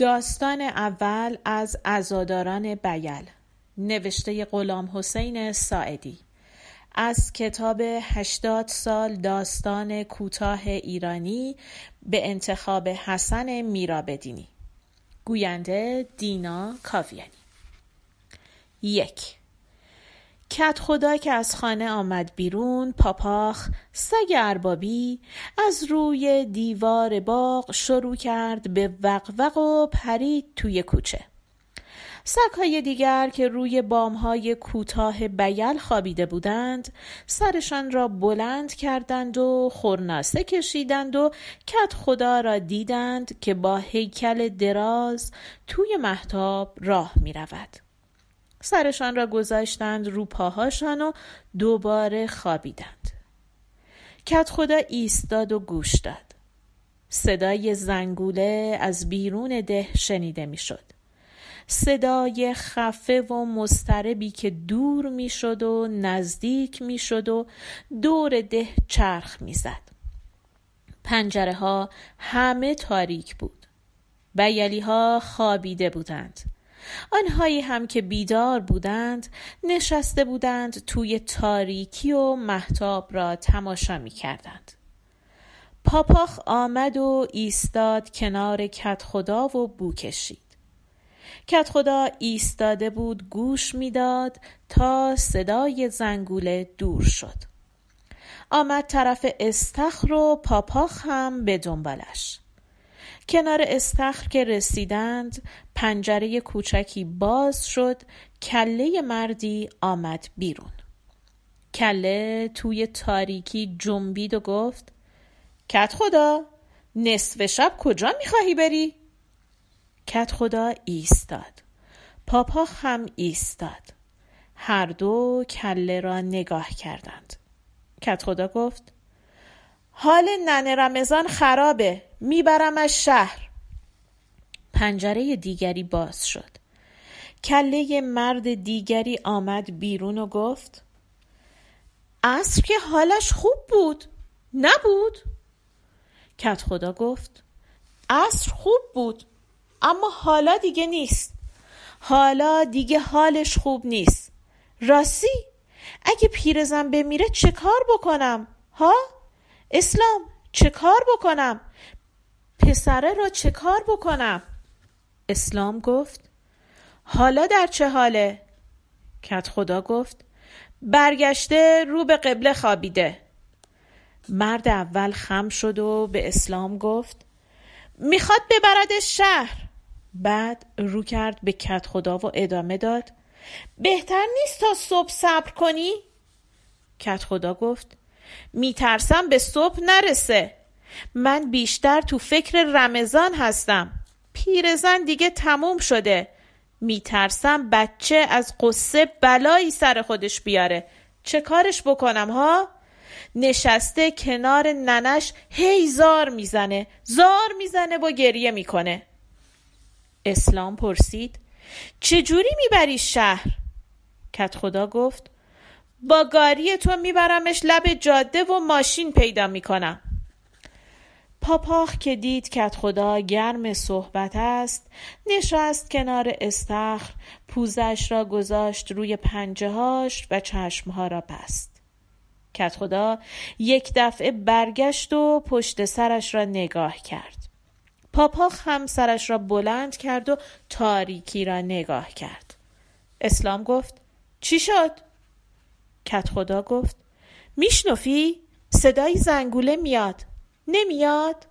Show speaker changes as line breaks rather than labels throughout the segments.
داستان اول از عزاداران بیل نوشته غلام حسین ساعدی. از کتاب هشتاد سال داستان کوتاه ایرانی به انتخاب حسن میرابدینی. گوینده دینا کاویانی. یک کت خدا که از خانه آمد بیرون پاپاخ سگ اربابی از روی دیوار باغ شروع کرد به وقوق و پرید توی کوچه سگهای دیگر که روی بامهای کوتاه بیل خوابیده بودند سرشان را بلند کردند و خورناسه کشیدند و کت خدا را دیدند که با هیکل دراز توی محتاب راه می رود. سرشان را گذاشتند رو پاهاشان و دوباره خوابیدند. کت خدا ایستاد و گوش داد. صدای زنگوله از بیرون ده شنیده می‌شد. صدای خفه و مستربی که دور می‌شد و نزدیک می‌شد و دور ده چرخ می‌زد. پنجره ها همه تاریک بود. بیلی ها خوابیده بودند. آنهایی هم که بیدار بودند نشسته بودند توی تاریکی و محتاب را تماشا می کردند. پاپاخ آمد و ایستاد کنار کت خدا و بو کشید. کت خدا ایستاده بود گوش می‌داد تا صدای زنگوله دور شد. آمد طرف استخر و پاپاخ هم به دنبالش. کنار استخر که رسیدند پنجره کوچکی باز شد کله مردی آمد بیرون. کله توی تاریکی جنبید و گفت کت خدا نصف شب کجا می‌خواهی بری؟ کت خدا ایستاد. پاپاخ هم ایستاد. هر دو کله را نگاه کردند. کت خدا گفت حال ننه رمضان خرابه. میبرمش شهر. پنجره دیگری باز شد. کله مرد دیگری آمد بیرون و گفت عصر که حالش خوب بود. نبود. کت خدا گفت عصر خوب بود اما حالا دیگه نیست. حالا دیگه حالش خوب نیست. راستی اگه پیرزن بمیره چه کار بکنم؟ ها؟ اسلام چه کار بکنم؟ پسره را چه کار بکنم؟ اسلام گفت حالا در چه حاله؟ کت خدا گفت برگشته رو به قبله خوابیده. مرد اول خم شد و به اسلام گفت می‌خواد ببرد شهر. بعد رو کرد به کت خدا و ادامه داد بهتر نیست تا صبح صبر کنی؟ کت خدا گفت میترسم به صبح نرسه. من بیشتر تو فکر رمضان هستم. پیرزن دیگه تموم شده. میترسم بچه از قصه بلایی سر خودش بیاره. چه کارش بکنم ها؟ نشسته کنار ننش هی زار می‌زنه. زار می‌زنه و گریه می‌کنه. اسلام پرسید چجوری می‌بری شهر؟ کت خدا گفت با گاری تو میبرمش لب جاده و ماشین پیدا می‌کنم. پاپاخ که دید کت خدا گرم صحبت است نشست کنار استخر پوزش را گذاشت روی پنجه هاش و چشمها را بست. کت خدا یک دفعه برگشت و پشت سرش را نگاه کرد. پاپاخ هم سرش را بلند کرد و تاریکی را نگاه کرد. اسلام گفت چی شد؟ کت خدا گفت میشنفی؟ صدای زنگوله میاد. نمیاد؟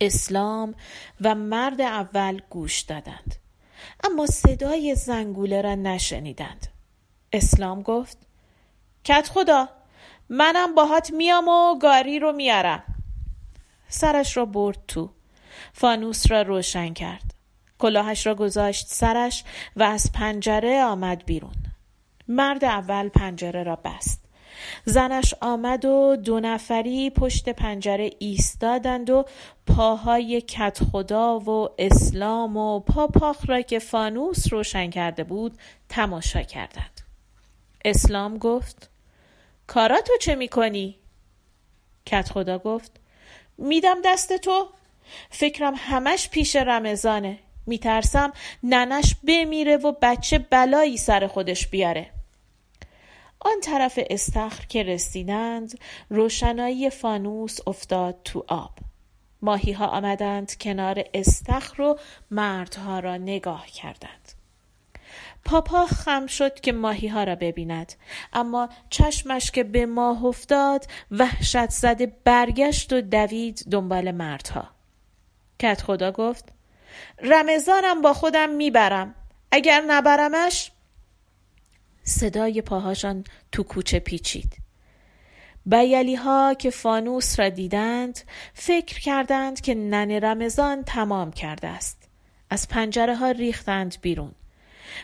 اسلام و مرد اول گوش دادند. اما صدای زنگوله را نشنیدند. اسلام گفت کت خدا منم باهات میام و گاری رو میارم. سرش را برد تو. فانوس را روشن کرد. کلاهش را گذاشت سرش و از پنجره آمد بیرون. مرد اول پنجره را بست. زنش آمد و دو نفری پشت پنجره ایستادند و پاهای کت خدا و اسلام و پاپاخ را که فانوس روشن کرده بود تماشا کردند. اسلام گفت کارا تو چه می‌کنی؟ کت خدا گفت میدم دست تو. فکرم همش پیش رمضانه. میترسم ننش بمیره و بچه بلایی سر خودش بیاره. آن طرف استخر که رسیدند روشنایی فانوس افتاد تو آب. ماهی ها آمدند کنار استخر و مردها را نگاه کردند. پاپا خم شد که ماهی ها را ببیند اما چشمش که به ماه افتاد وحشت زده برگشت و دوید دنبال مردها. کت خدا گفت رمضانم با خودم می‌برم اگر نبرمش صدای پاهاشان تو کوچه پیچید. بیلی ها که فانوس را دیدند فکر کردند که نن رمضان تمام کرده است. از پنجره ها ریختند بیرون.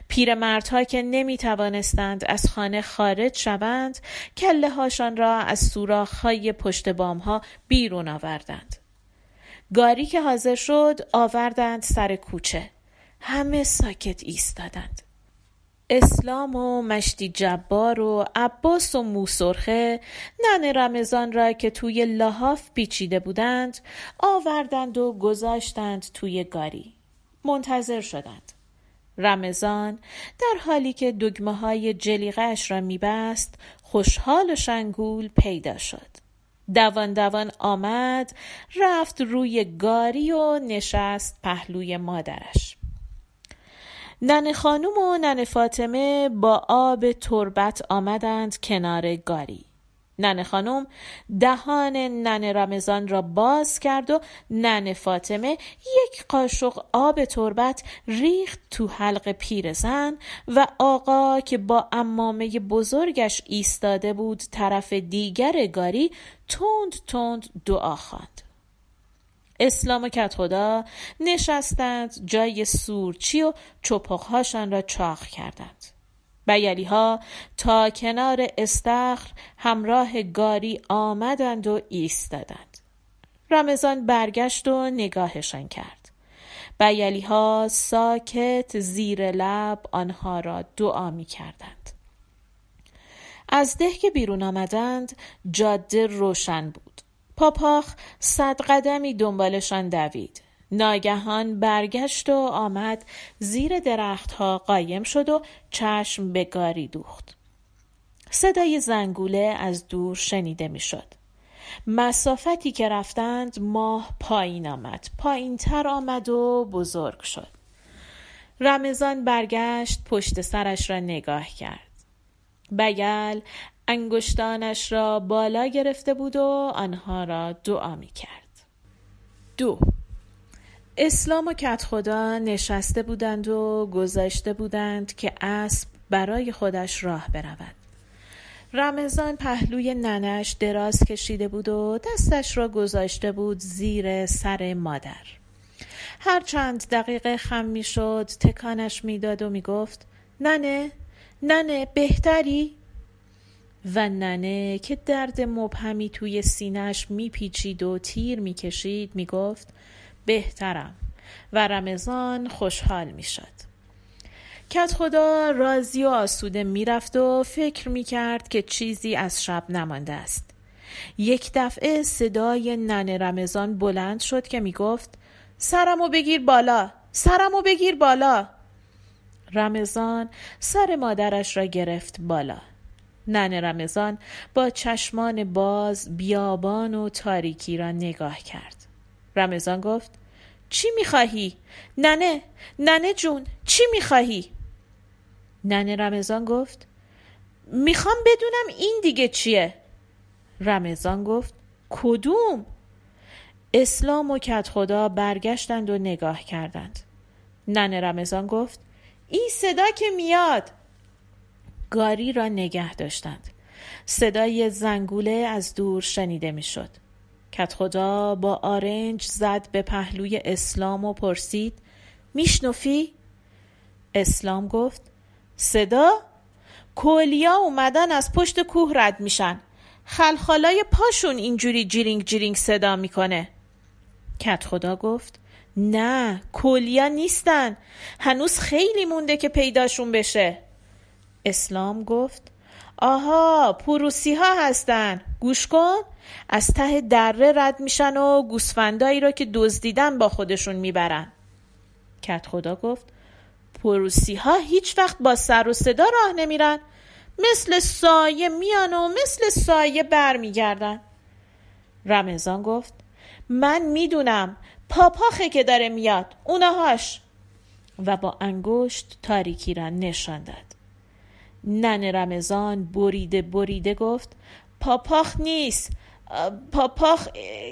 پیرمردها که نمی توانستند از خانه خارج شوند کله هاشان را از سوراخ های پشت بام ها بیرون آوردند. گاری که حاضر شد آوردند سر کوچه. همه ساکت ایستادند. اسلام و مشتی جبار و عباس و موسرخه نن رمضان را که توی لحاف پیچیده بودند آوردند و گذاشتند توی گاری. منتظر شدند. رمضان در حالی که دگمه های جلیقش را میبست خوشحال و شنگول پیدا شد. دوان دوان آمد رفت روی گاری و نشست پهلوی مادرش. نن خانوم و نن فاطمه با آب تربت آمدند کنار گاری. نن خانم دهان نن رمضان را باز کرد و نن فاطمه یک قاشق آب تربت ریخت تو حلق پیرزن و آقا که با امامه بزرگش ایستاده بود طرف دیگر گاری تند تند دعا خواند. اسلام و کت خدا نشستند جای سورچی و چپقهاشان را چاخ کردند. بیلی ها تا کنار استخر همراه گاری آمدند و ایستادند. رمضان برگشت و نگاهشان کرد. بیلی ها ساکت زیر لب آنها را دعا می کردند از ده که بیرون آمدند جاده روشن بود. پاپاخ صد قدمی دنبالشان دوید. ناگهان برگشت و آمد زیر درختها قایم شد و چشم به گاری دوخت. صدای زنگوله از دور شنیده می‌شد. مسافتی که رفتند ماه پایین آمد. پایین تر آمد و بزرگ شد. رمضان برگشت پشت سرش را نگاه کرد. بیل انگشتانش را بالا گرفته بود و آنها را دعا می کرد دو. اسلام و کت خدا نشسته بودند و گذاشته بودند که اسب برای خودش راه برود. رمضان پهلوی ننش دراز کشیده بود و دستش را گذاشته بود زیر سر مادر. هر چند دقیقه خم می شد تکانش می‌داد و می گفت ننه ننه بهتری؟ و ننه که درد مبهمی توی سینش میپیچید و تیر می‌کشید می‌گفت بهترم. و رمضان خوشحال می‌شد. کت خدا راضی و آسوده می‌رفت و فکر می‌کرد که چیزی از شب نمانده است. یک دفعه صدای نن رمضان بلند شد که می‌گفت سرمو بگیر بالا سرمو بگیر بالا. رمضان سر مادرش را گرفت بالا. نن رمضان با چشمان باز بیابان و تاریکی را نگاه کرد رمضان گفت چی می‌خواهی؟ ننه ننه جون چی می‌خواهی؟ ننه رمضان گفت می‌خوام بدونم این دیگه چیه؟ رمضان گفت کدوم؟ اسلام و کت خدا برگشتند و نگاه کردند ننه رمضان گفت این صدا که میاد گاری را نگه داشتند. صدای زنگوله از دور شنیده می‌شد. کت خدا با آرنج زد به پهلوی اسلام و پرسید میشنفی؟ اسلام گفت صدا؟ کولیا اومدن از پشت کوه رد میشن. خلخالای پاشون اینجوری جیرینگ جیرینگ صدا می‌کنه. کت خدا گفت نه کولیا نیستن. هنوز خیلی مونده که پیداشون بشه. اسلام گفت آها پروسی ها هستن. گوش کن. از ته دره رد میشن و گوسفندایی را که دزدیدن با خودشون می‌برن. کت خدا گفت پروسی ها هیچ وقت با سر و صدا راه نمیرن. مثل سایه میان و مثل سایه برمیگردن. رمضان گفت من می‌دونم. پاپاخه که داره میاد. اونهاش و با انگشت تاریکی را نشان داد. نن رمضان بریده بریده گفت پاپاخ نیست پاپاخ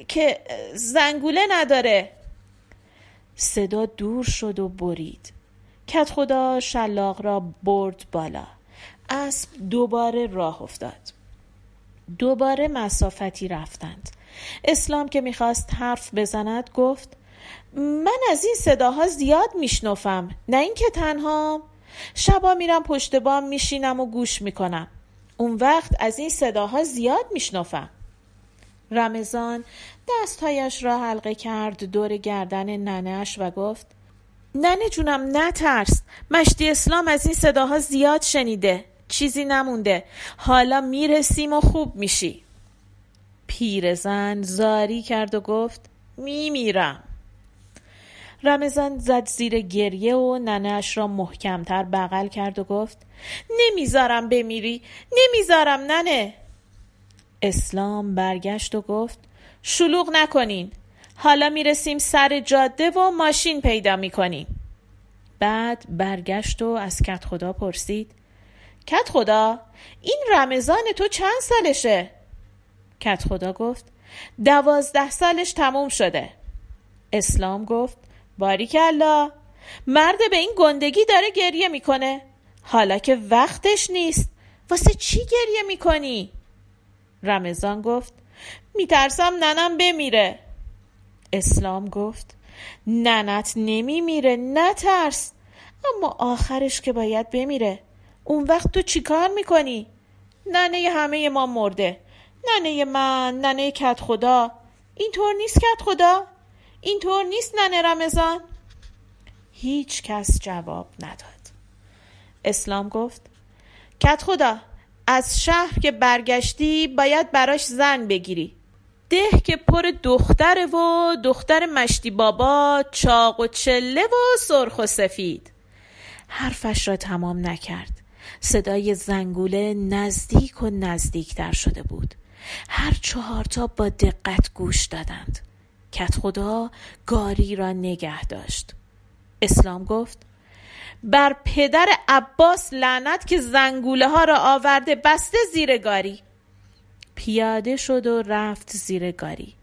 که زنگوله نداره. صدا دور شد و برید. کت خدا شلاق را برد بالا. اسب دوباره راه افتاد. دوباره مسافتی رفتند. اسلام که می‌خواست حرف بزند گفت من از این صداها زیاد میشنفم نه اینکه تنها. شبا میرم پشت بام میشینم و گوش می‌کنم. اون وقت از این صداها زیاد میشنفم. رمضان دستهایش را حلقه کرد دور گردن ننهش و گفت ننه جونم نترس. مشتی اسلام از این صداها زیاد شنیده. چیزی نمونده. حالا می‌رسیم و خوب میشی. پیرزن زاری کرد و گفت میمیرم. رمضان زد زیر گریه و ننهش را محکمتر بغل کرد و گفت نمی‌ذارم بمیری نمی‌ذارم ننه. اسلام برگشت و گفت شلوغ نکنین. حالا می‌رسیم سر جاده و ماشین پیدا می‌کنیم. بعد برگشت و از کت خدا پرسید کت خدا این رمضان تو چند سالشه؟ کت خدا گفت دوازده سالش تموم شده. اسلام گفت باریکلا مرد به این گندگی داره گریه می‌کنه. حالا که وقتش نیست. واسه چی گریه می‌کنی؟ رمضان گفت میترسم ننم بمیره. اسلام گفت ننت نمیمیره نترس. اما آخرش که باید بمیره. اون وقت تو چیکار می‌کنی؟ ننه همه ما مرده. ننه من ننه کت خدا اینطور نیست کت خدا؟ اینطور نیست ننه رمضان؟ هیچ کس جواب نداد. اسلام گفت کت خدا از شهر که برگشتی باید براش زن بگیری. ده که پر دختره و دختر مشتی بابا چاق و چله و سرخ و سفید. حرفش را تمام نکرد. صدای زنگوله نزدیک و نزدیکتر شده بود. هر چهارتا با دقت گوش دادند. کت خدا گاری را نگه داشت. اسلام گفت بر پدر عباس لعنت که زنگوله ها را آورده بسته زیر گاری. پیاده شد و رفت زیر گاری.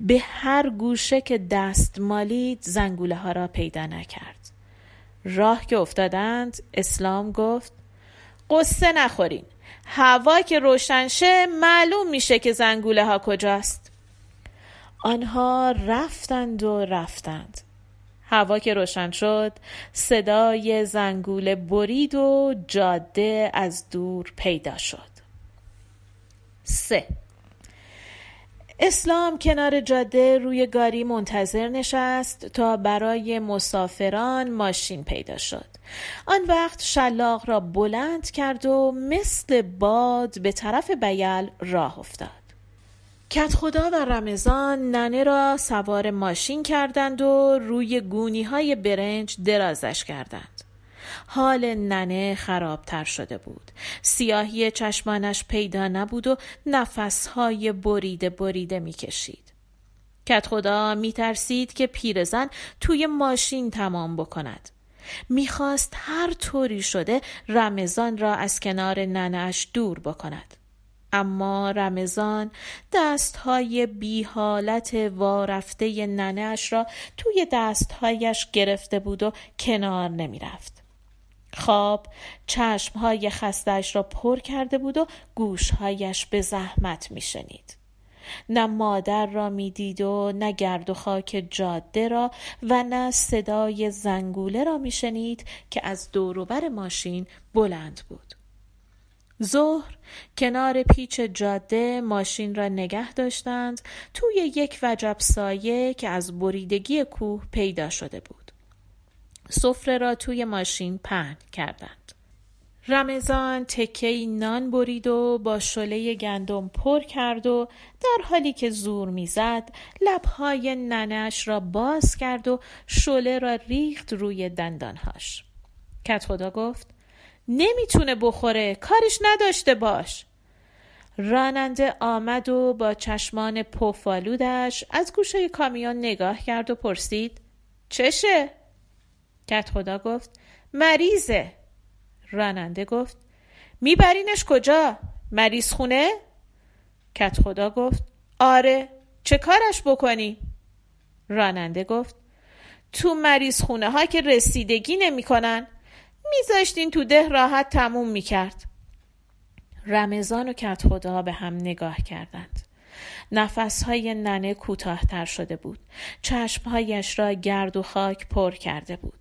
به هر گوشه که دست مالید زنگوله ها را پیدا نکرد. راه که افتادند اسلام گفت قصه نخورین. هوا که روشن شه معلوم میشه که زنگوله ها کجاست. آنها رفتند و رفتند. هوا که روشن شد صدای زنگوله برید و جاده از دور پیدا شد. سه. اسلام کنار جاده روی گاری منتظر نشست تا برای مسافران ماشین پیدا شد. آن وقت شلاق را بلند کرد و مثل باد به طرف بیل راه افتاد. کت خدا و رمضان ننه را سوار ماشین کردند و روی گونی های برنج درازش کردند. حال ننه خرابتر شده بود. سیاهی چشمانش پیدا نبود و نفسهای بریده بریده می‌کشید. کت خدا میترسید که پیرزن توی ماشین تمام بکند. می‌خواست هر طوری شده رمضان را از کنار ننش دور بکند. اما رمضان دستهای بی حالت وارفته ننش را توی دستهایش گرفته بود و کنار نمی‌رفت. خواب چشمهای خستش را پر کرده بود و گوشهایش به زحمت میشنید. نه مادر را می‌دید و نه گرد و خاک جاده را و نه صدای زنگوله را میشنید که از دوروبر ماشین بلند بود. ظهر کنار پیچ جاده ماشین را نگه داشتند توی یک وجب سایه که از بریدگی کوه پیدا شده بود. سفره را توی ماشین پهن کردند. رمضان تکه نان برید و با شله گندم پر کرد و در حالی که زور می‌زد لبهای ننش را باز کرد و شله را ریخت روی دندانهاش کت خدا گفت نمی‌تونه بخوره کارش نداشته باش راننده آمد و با چشمان پفالودش از گوشه کامیون نگاه کرد و پرسید چشه؟ کت خدا گفت مریضه راننده گفت میبرینش کجا؟ مریض خونه؟ کت خدا گفت آره چه کارش بکنی؟ راننده گفت تو مریض خونه ها که رسیدگی نمی‌کنن میذاشتین تو ده راحت تموم می‌کرد. رمضان و کت خدا به هم نگاه کردند. نفسهای ننه کوتاهتر شده بود. چشمهایش را گرد و خاک پر کرده بود.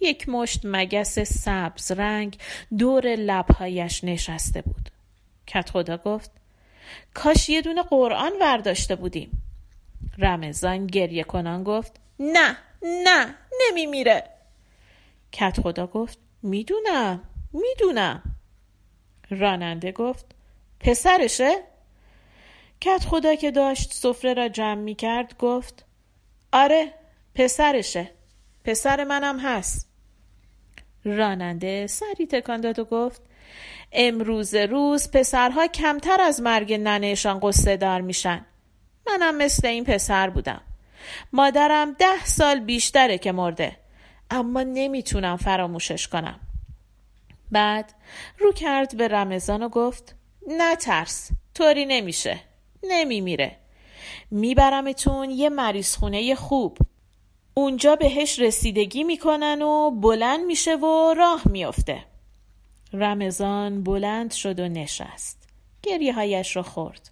یک مشت مگس سبز رنگ دور لبهایش نشسته بود. کت خدا گفت کاش یه دونه قرآن ورداشته بودیم. رمضان گریه کنان گفت نه نه نمی میره کت خدا گفت می‌دونم می‌دونم. راننده گفت پسرشه؟ کت خدا که داشت سفره را جمع می کرد گفت آره پسرشه. پسر منم هست. راننده سری تکان داد و گفت امروز روز پسرها کمتر از مرگ ننهشان قصه دار میشن. منم مثل این پسر بودم. مادرم ده سال بیشتره که مرده. اما نمی‌تونم فراموشش کنم. بعد رو کرد به رمضان و گفت نه ترس طوری نمیشه نمیمیره. میبرمتون یه مریض خونه خوب. اونجا بهش رسیدگی می‌کنن و بلند میشه و راه میافته. رمضان بلند شد و نشست. گریه هایش را خورد.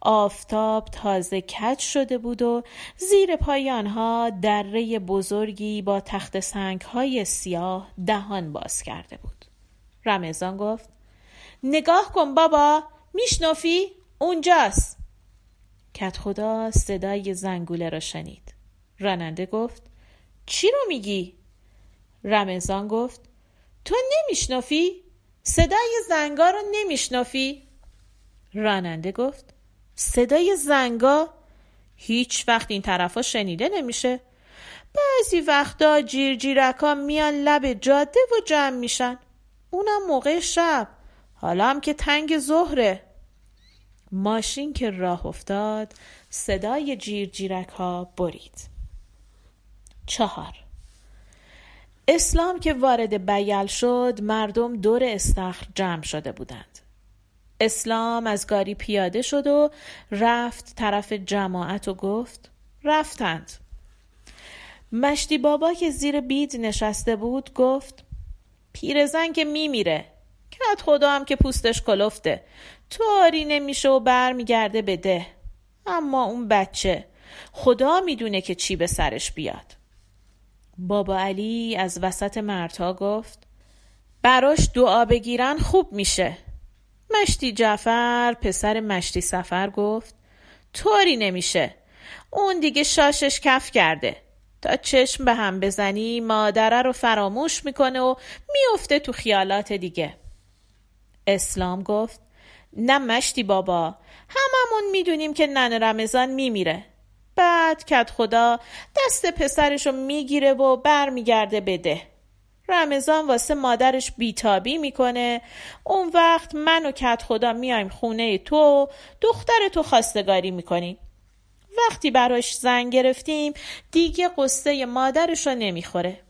آفتاب تازه کج شده بود و زیر پای آنها دره بزرگی با تخت سنگ های سیاه دهان باز کرده بود رمضان گفت نگاه کن بابا میشنفی؟ اونجاست کت خدا صدای زنگوله را شنید راننده گفت چی رو میگی؟ رمضان گفت تو نمیشنفی؟ صدای زنگا رو نمیشنفی؟ راننده گفت صدای زنگا هیچ وقت این طرفا شنیده نمیشه. بعضی وقتا جیرجیرکا میان لب جاده و جمع میشن. اونم موقع شب. حالا هم که تنگ ظهره. ماشین که راه افتاد صدای جیرجیرک ها برید. چهار. اسلام که وارد بیل شد مردم دور استخر جمع شده بودند. اسلام از گاری پیاده شد و رفت طرف جماعت و گفت رفتند. مشتی بابا که زیر بید نشسته بود گفت پیرزن که میمیره کت خدا هم که پوستش کلفته. طوری نمیشه و برمیگرده به ده. اما اون بچه خدا می‌دونه که چی به سرش بیاد. بابا علی از وسط مردها گفت براش دعا بگیرن خوب میشه. مشتی جعفر پسر مشتی سفر گفت طوری نمیشه. اون دیگه شاشش کف کرده. تا چشم به هم بزنی مادره رو فراموش می‌کنه و میفته تو خیالات دیگه. اسلام گفت نه مشتی بابا هممون می‌دونیم که نن رمضان میمیره. بعد کت خدا دست پسرش رو می‌گیره و برمیگرده بده رمضان واسه مادرش بیتابی می‌کنه. اون وقت من و کت خدا میایم خونه تو دختر تو خواستگاری می‌کنیم وقتی براش زن گرفتیم دیگه قصه مادرش رو نمی‌خوره.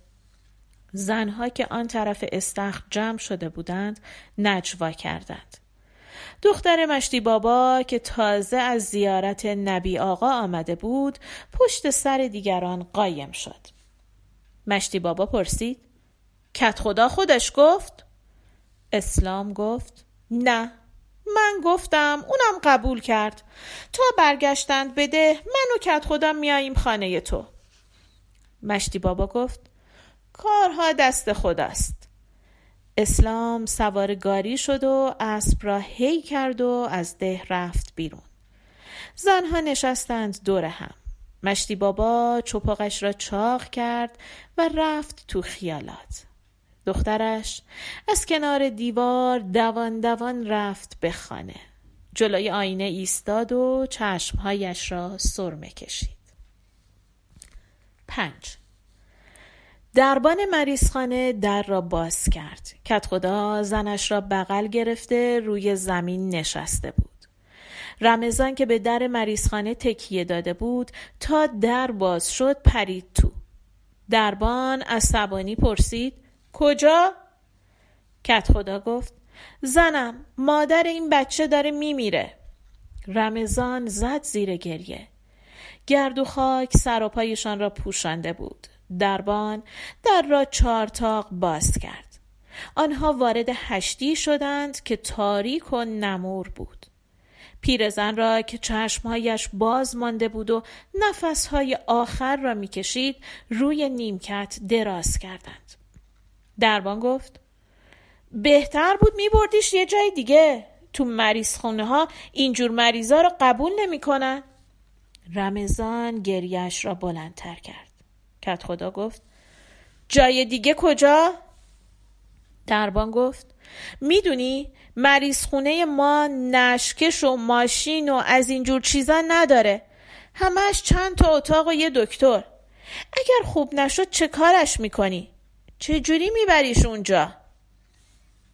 زنها که آن طرف استخر جمع شده بودند نجوا کردند. دختر مشتی بابا که تازه از زیارت نبی آقا آمده بود پشت سر دیگران قایم شد. مشتی بابا پرسید کت خدا خودش گفت؟ اسلام گفت نه. من گفتم اونم قبول کرد. تا برگشتند بده من و کت خودم میاییم خانه تو. مشتی بابا گفت کارها دست خداست. اسلام سوار گاری شد و اسب را هی کرد و از ده رفت بیرون. زنها نشستند دور هم. مشتی بابا چپاقش را چاق کرد و رفت تو خیالات. دخترش از کنار دیوار دوان دوان رفت به خانه. جلوی آینه ایستاد و چشمهایش را سرمه کشید پنج. دربان مریضخانه در را باز کرد. کت خدا زنش را بغل گرفته روی زمین نشسته بود. رمضان که به در مریضخانه تکیه داده بود تا در باز شد پرید تو. دربان عصبانی پرسید کجا؟ کت خدا گفت زنم مادر این بچه داره میمیره. رمضان زد زیر گریه. گرد و خاک سر و پایشان را پوشانده بود. دربان در را چارتاق باز کرد. آنها وارد هشتی شدند که تاریک و نمور بود. پیرزن را که چشمهایش باز مانده بود و نفسهای آخر را می‌کشید روی نیمکت دراز کردند. دربان گفت بهتر بود میبردیش یه جای دیگه. تو مریض خونه ها اینجور مریضا رو قبول نمی‌کنن. رمضان گریش را بلندتر کرد. کت خدا گفت جای دیگه کجا؟ دربان گفت می‌دونی مریض خونه ما نشکش و ماشین و از اینجور چیزا نداره. همش چند تا اتاق و یه دکتر. اگر خوب نشد چه کارش می‌کنی؟ چجوری میبریش اونجا؟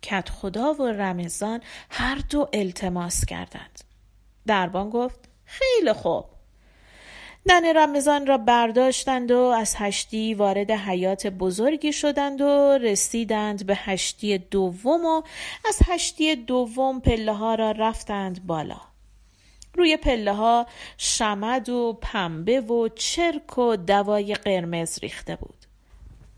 کت خدا و رمضان هر دو التماس کردند. دربان گفت خیلی خوب. نن رمضان را برداشتند و از هشتی وارد حیات بزرگی شدند و رسیدند به هشتی دوم و از هشتی دوم پله ها را رفتند بالا. روی پله ها شمد و پنبه و چرک و دوای قرمز ریخته بود.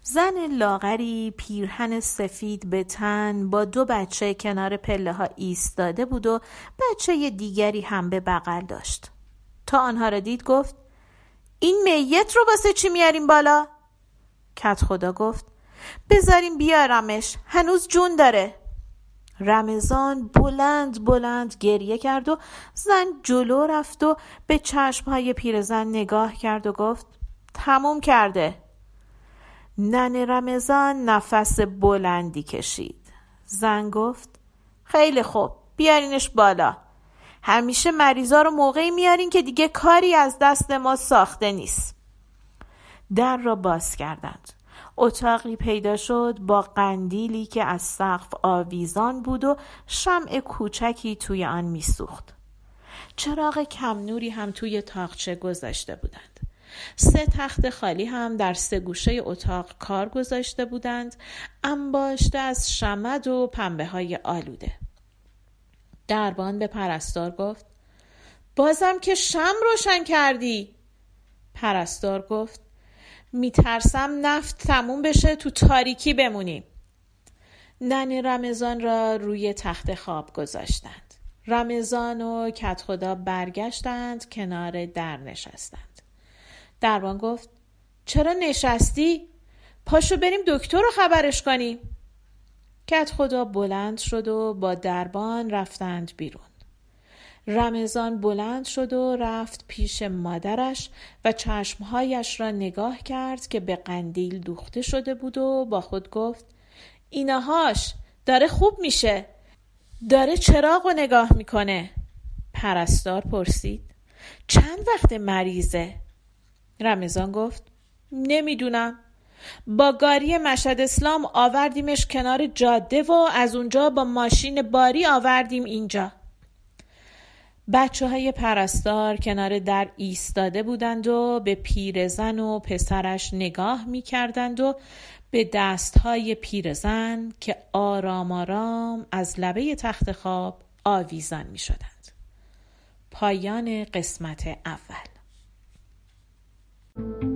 زن لاغری پیرهن سفید به تن با دو بچه کنار پله ها ایستاده بود و بچه دیگری هم به بغل داشت. تا آنها را دید گفت این میت رو واسه چی میاریم بالا؟ کت خدا گفت بذاریم بیارمش هنوز جون داره. رمضان بلند بلند گریه کرد و زن جلو رفت و به چشمهای پیرزن نگاه کرد و گفت تموم کرده. نن رمضان نفس بلندی کشید. زن گفت خیلی خوب بیارینش بالا. همیشه مریضا رو موقعی میارین که دیگه کاری از دست ما ساخته نیست. در را باز کردند. اتاقی پیدا شد با قندیلی که از سقف آویزان بود و شمع کوچکی توی آن میسوخت. چراغ کم نوری هم توی تاقچه گذاشته بودند. سه تخت خالی هم در سه گوشه اتاق کار گذاشته بودند انباشته از شمد و پنبه های آلوده. دربان به پرستار گفت بازم که شم روشن کردی. پرستار گفت میترسم نفت تموم بشه تو تاریکی بمونیم نن رمضان را روی تخت خواب گذاشتند. رمضان و کت خدا برگشتند کنار در نشستند. دربان گفت چرا نشستی؟ پاشو بریم دکتر رو خبرش کنیم. کت خدا بلند شد و با دربان رفتند بیرون. رمضان بلند شد و رفت پیش مادرش و چشمهایش را نگاه کرد که به قندیل دوخته شده بود و با خود گفت اینهاش داره خوب میشه. داره چراغ و نگاه می‌کنه. پرستار پرسید چند وقت مریضه؟ رمضان گفت نمی‌دونم. با گاری مشهد اسلام آوردیمش کنار جاده و از اونجا با ماشین باری آوردیم اینجا. بچه های پرستار کنار در ایستاده بودند و به پیرزن و پسرش نگاه می کردند و به دست های پیرزن که آرام آرام از لبه تخت خواب آویزان می شدند. پایان قسمت اول. Thank you